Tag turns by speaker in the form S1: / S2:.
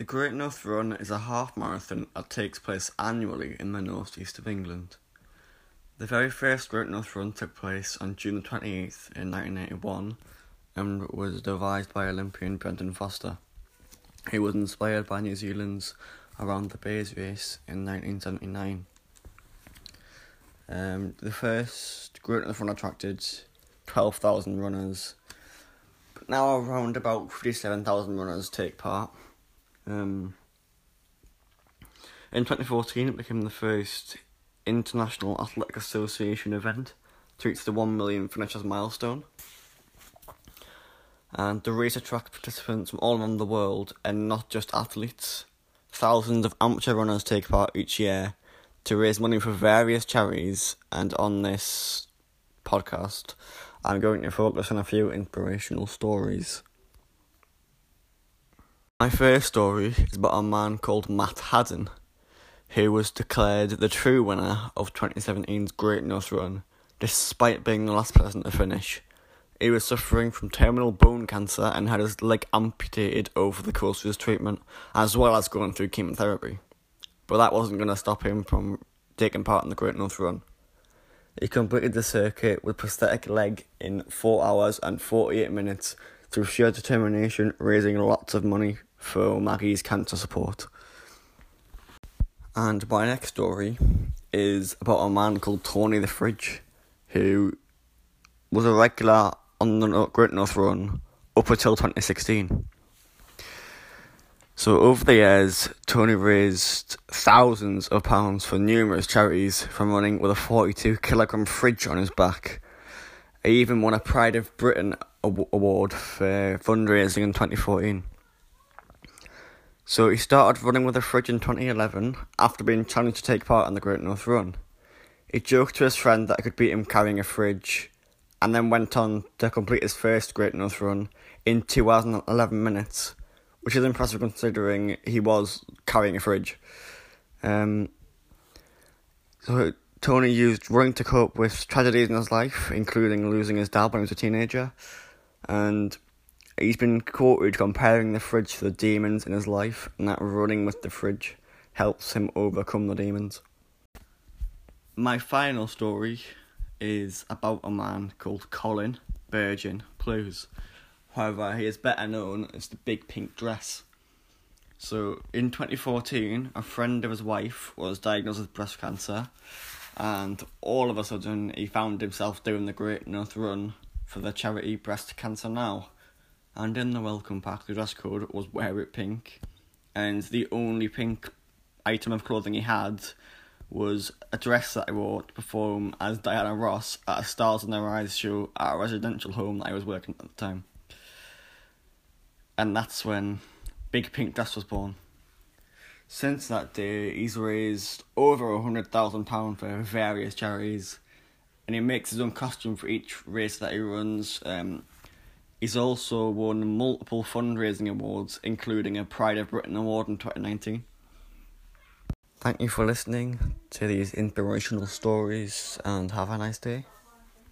S1: The Great North Run is a half marathon that takes place annually in the northeast of England. The very first Great North Run took place on June 28th in 1981 and was devised by Olympian Brendan Foster. He was inspired by New Zealand's Around the Bays race in 1979. Um, the first Great North Run attracted 12,000 runners, but now around about 57,000 runners take part. Um, in 2014, it became the first International Athletic Association event to reach the 1 million finishers milestone. And the race attracts participants from all around the world and not just athletes. Thousands of amateur runners take part each year to raise money for various charities. And on this podcast, I'm going to focus on a few inspirational stories. My first story is about a man called Matt Hadden, who was declared the true winner of 2017's Great North Run, despite being the last person to finish. He was suffering from terminal bone cancer and had his leg amputated over the course of his treatment, as well as going through chemotherapy. But that wasn't going to stop him from taking part in the Great North Run. He completed the circuit with prosthetic leg in 4 hours and 48 minutes through sheer determination, raising lots of money for Maggie's cancer support. And my next story is about a man called Tony the Fridge, who was a regular on the Great North Run up until 2016. So over the years, Tony raised thousands of pounds for numerous charities from running with a 42 kilogram fridge on his back. He even won a Pride of Britain award for fundraising in 2014. So he started running with a fridge in 2011 after being challenged to take part in the Great North Run. He joked to his friend that he could beat him carrying a fridge, and then went on to complete his first Great North Run in 2011 minutes, which is impressive considering he was carrying a fridge. Um, so Tony used running to cope with tragedies in his life, including losing his dad when he was a teenager, and He's been quoted comparing the fridge to the demons in his life, and that running with the fridge helps him overcome the demons. My final story is about a man called Colin Burgin Plews. However, he is better known as the Big Pink Dress. So, in 2014, a friend of his wife was diagnosed with breast cancer, and all of a sudden, he found himself doing the Great North Run for the charity Breast Cancer Now and in the welcome pack, the dress code was wear it pink, and the only pink item of clothing he had was a dress that I wore to perform as Diana Ross at a Stars in Their Eyes show at a residential home that I was working at the time. And that's when Big Pink Dress was born. Since that day, he's raised over a hundred thousand pounds for various charities, and he makes his own costume for each race that he runs. Um, He's also won multiple fundraising awards, including a Pride of Britain award in 2019. Thank you for listening to these inspirational stories and have a nice day.